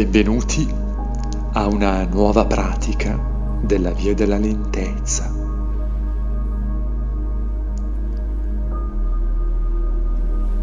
Benvenuti a una nuova pratica della via della lentezza.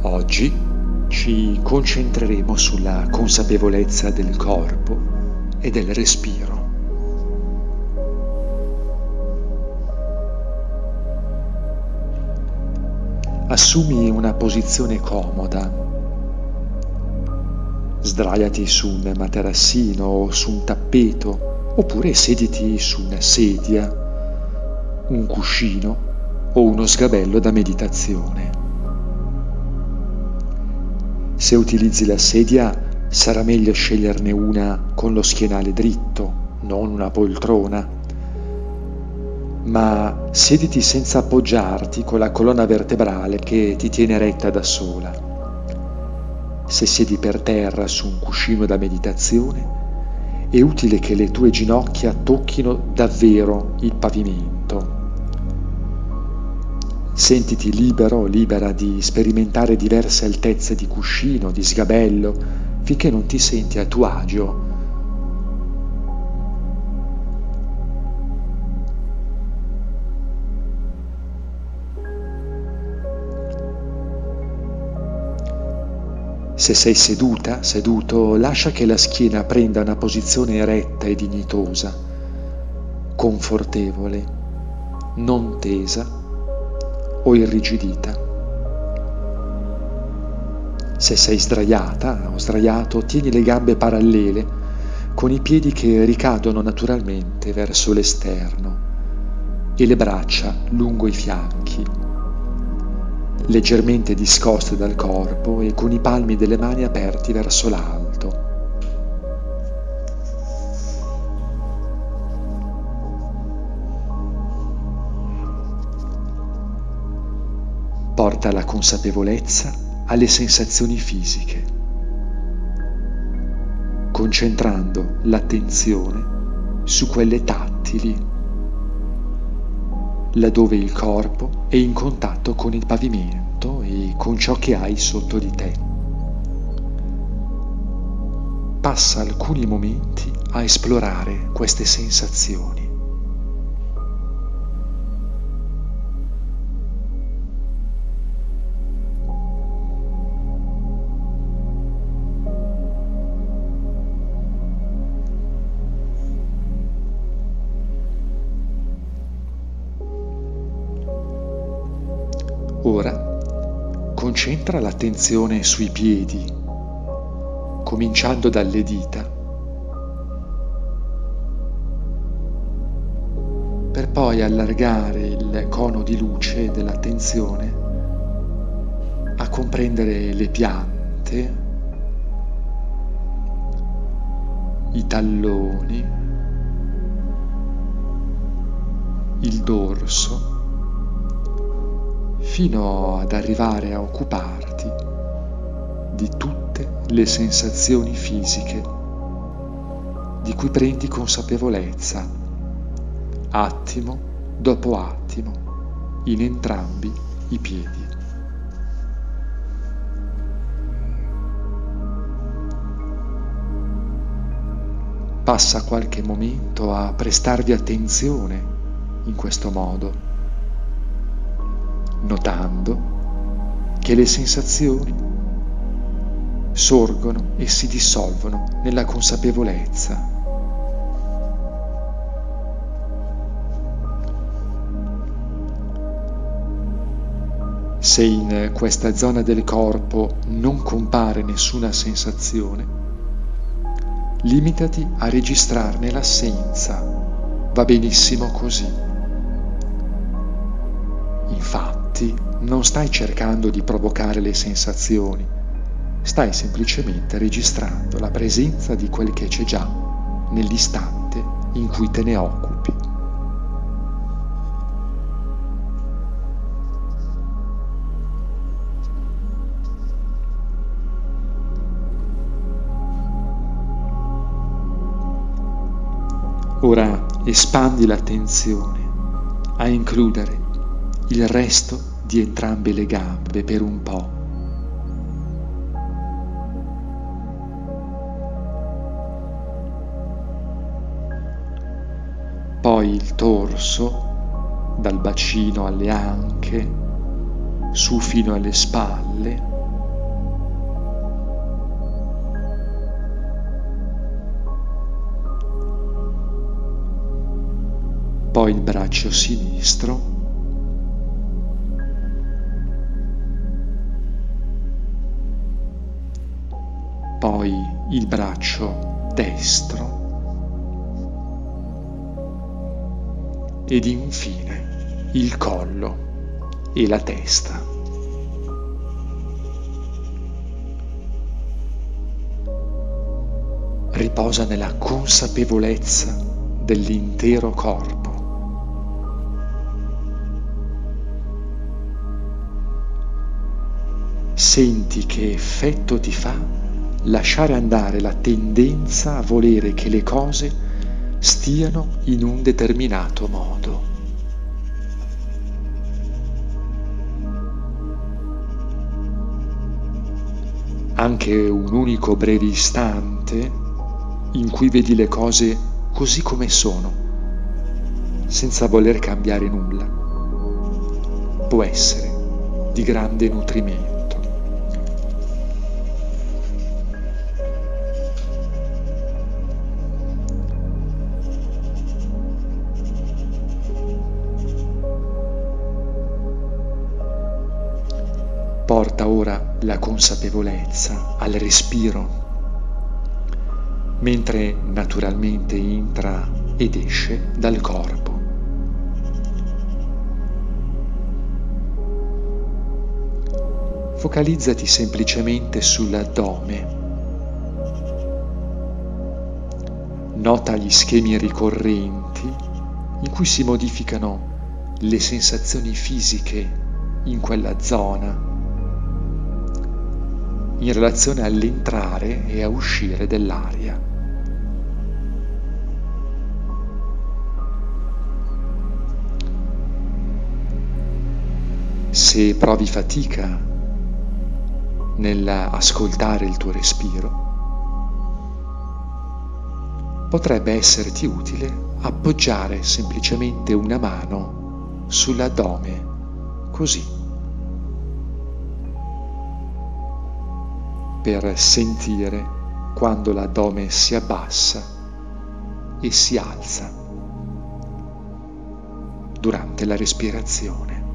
Oggi ci concentreremo sulla consapevolezza del corpo e del respiro. Assumi una posizione comoda. Sdraiati su un materassino o su un tappeto, oppure sediti su una sedia, un cuscino o uno sgabello da meditazione. Se utilizzi la sedia sarà meglio sceglierne una con lo schienale dritto, non una poltrona ma siediti senza appoggiarti con la colonna vertebrale che ti tiene retta da sola. Se siedi per terra su un cuscino da meditazione, è utile che le tue ginocchia tocchino davvero il pavimento. Sentiti libero libera di sperimentare diverse altezze di cuscino, di sgabello, finché non ti senti a tuo agio Se sei seduta, seduto, lascia che la schiena prenda una posizione eretta e dignitosa, confortevole, non tesa o irrigidita. Se sei sdraiata o sdraiato, tieni le gambe parallele con i piedi che ricadono naturalmente verso l'esterno e le braccia lungo i fianchi leggermente discoste dal corpo e con i palmi delle mani aperti verso l'alto. Porta la consapevolezza alle sensazioni fisiche, concentrando l'attenzione su quelle tattili laddove il corpo è in contatto con il pavimento e con ciò che hai sotto di te. Passa alcuni momenti a esplorare queste sensazioni. Ora concentra l'attenzione sui piedi, cominciando dalle dita, per poi allargare il cono di luce dell'attenzione a comprendere le piante, i talloni, il dorso, fino ad arrivare a occuparti di tutte le sensazioni fisiche di cui prendi consapevolezza attimo dopo attimo in entrambi i piedi. Passa qualche momento a prestarvi attenzione in questo modo notando che le sensazioni sorgono e si dissolvono nella consapevolezza. Se in questa zona del corpo non compare nessuna sensazione, limitati a registrarne l'assenza. Va benissimo così. Infatti, Infatti non stai cercando di provocare le sensazioni, stai semplicemente registrando la presenza di quel che c'è già nell'istante in cui te ne occupi. Ora espandi l'attenzione a includere il resto di entrambe le gambe per un po'. Poi il torso, dal bacino alle anche, su fino alle spalle. Poi il braccio sinistro Poi il braccio destro. ed infine il collo e la testa. Riposa nella consapevolezza dell'intero corpo. Senti che effetto ti fa lasciare andare la tendenza a volere che le cose stiano in un determinato modo. anche un unico breve istante in cui vedi le cose così come sono, senza voler cambiare nulla, può essere di grande nutrimento. Porta ora la consapevolezza al respiro, mentre naturalmente entra ed esce dal corpo. Focalizzati semplicemente sull'addome. Nota gli schemi ricorrenti in cui si modificano le sensazioni fisiche in quella zona in relazione all'entrare e a uscire dell'aria. Se provi fatica nell'ascoltare il tuo respiro, potrebbe esserti utile appoggiare semplicemente una mano sull'addome, così per sentire quando l'addome si abbassa e si alza durante la respirazione.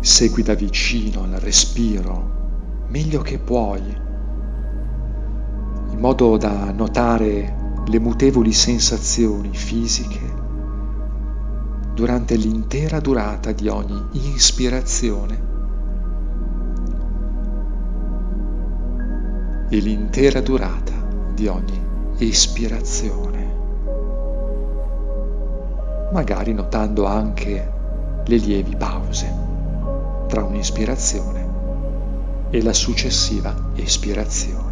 Segui da vicino il respiro meglio che puoi, in modo da notare le mutevoli sensazioni fisiche durante l'intera durata di ogni ispirazione e l'intera durata di ogni espirazione, magari notando anche le lievi pause tra un'ispirazione e la successiva espirazione.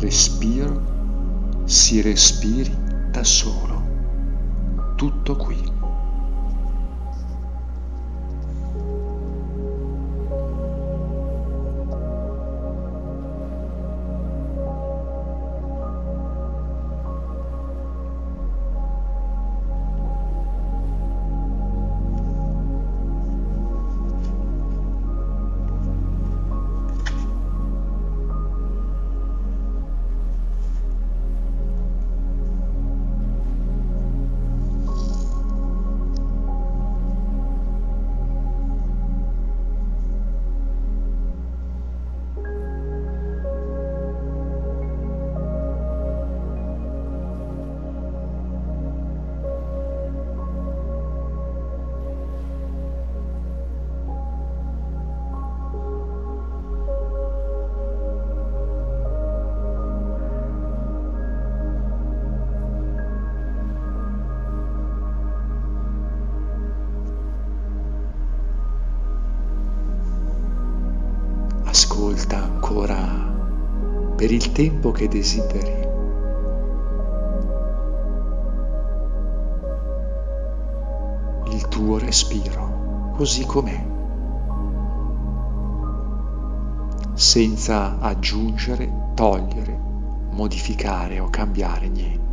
Respiro si respiri da solo, tutto qui. ancora per il tempo che desideri. Il tuo respiro, così com'è, senza aggiungere, togliere, modificare o cambiare niente.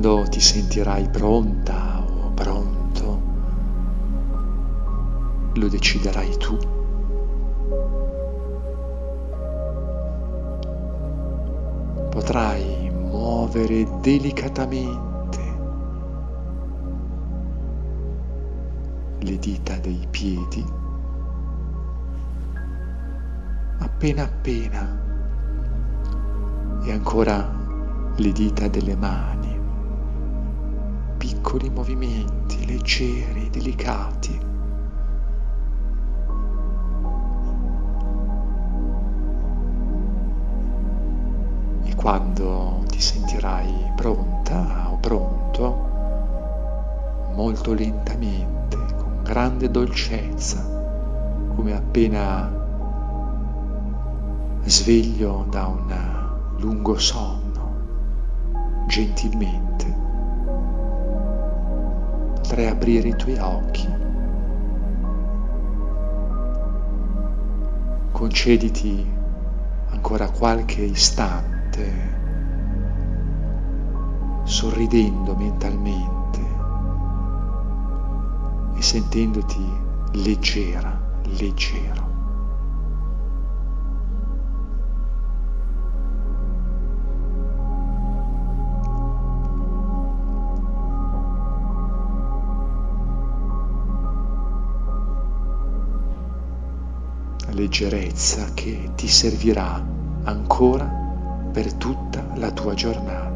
Quando ti sentirai pronta o pronto, lo deciderai tu. Potrai muovere delicatamente le dita dei piedi appena appena e ancora le dita delle mani piccoli movimenti leggeri, delicati. E quando ti sentirai pronta o pronto, molto lentamente, con grande dolcezza, come appena sveglio da un lungo sonno, gentilmente potrai aprire i tuoi occhi. Concediti ancora qualche istante, sorridendo mentalmente e sentendoti leggera, leggero. Leggerezza che ti servirà ancora per tutta la tua giornata.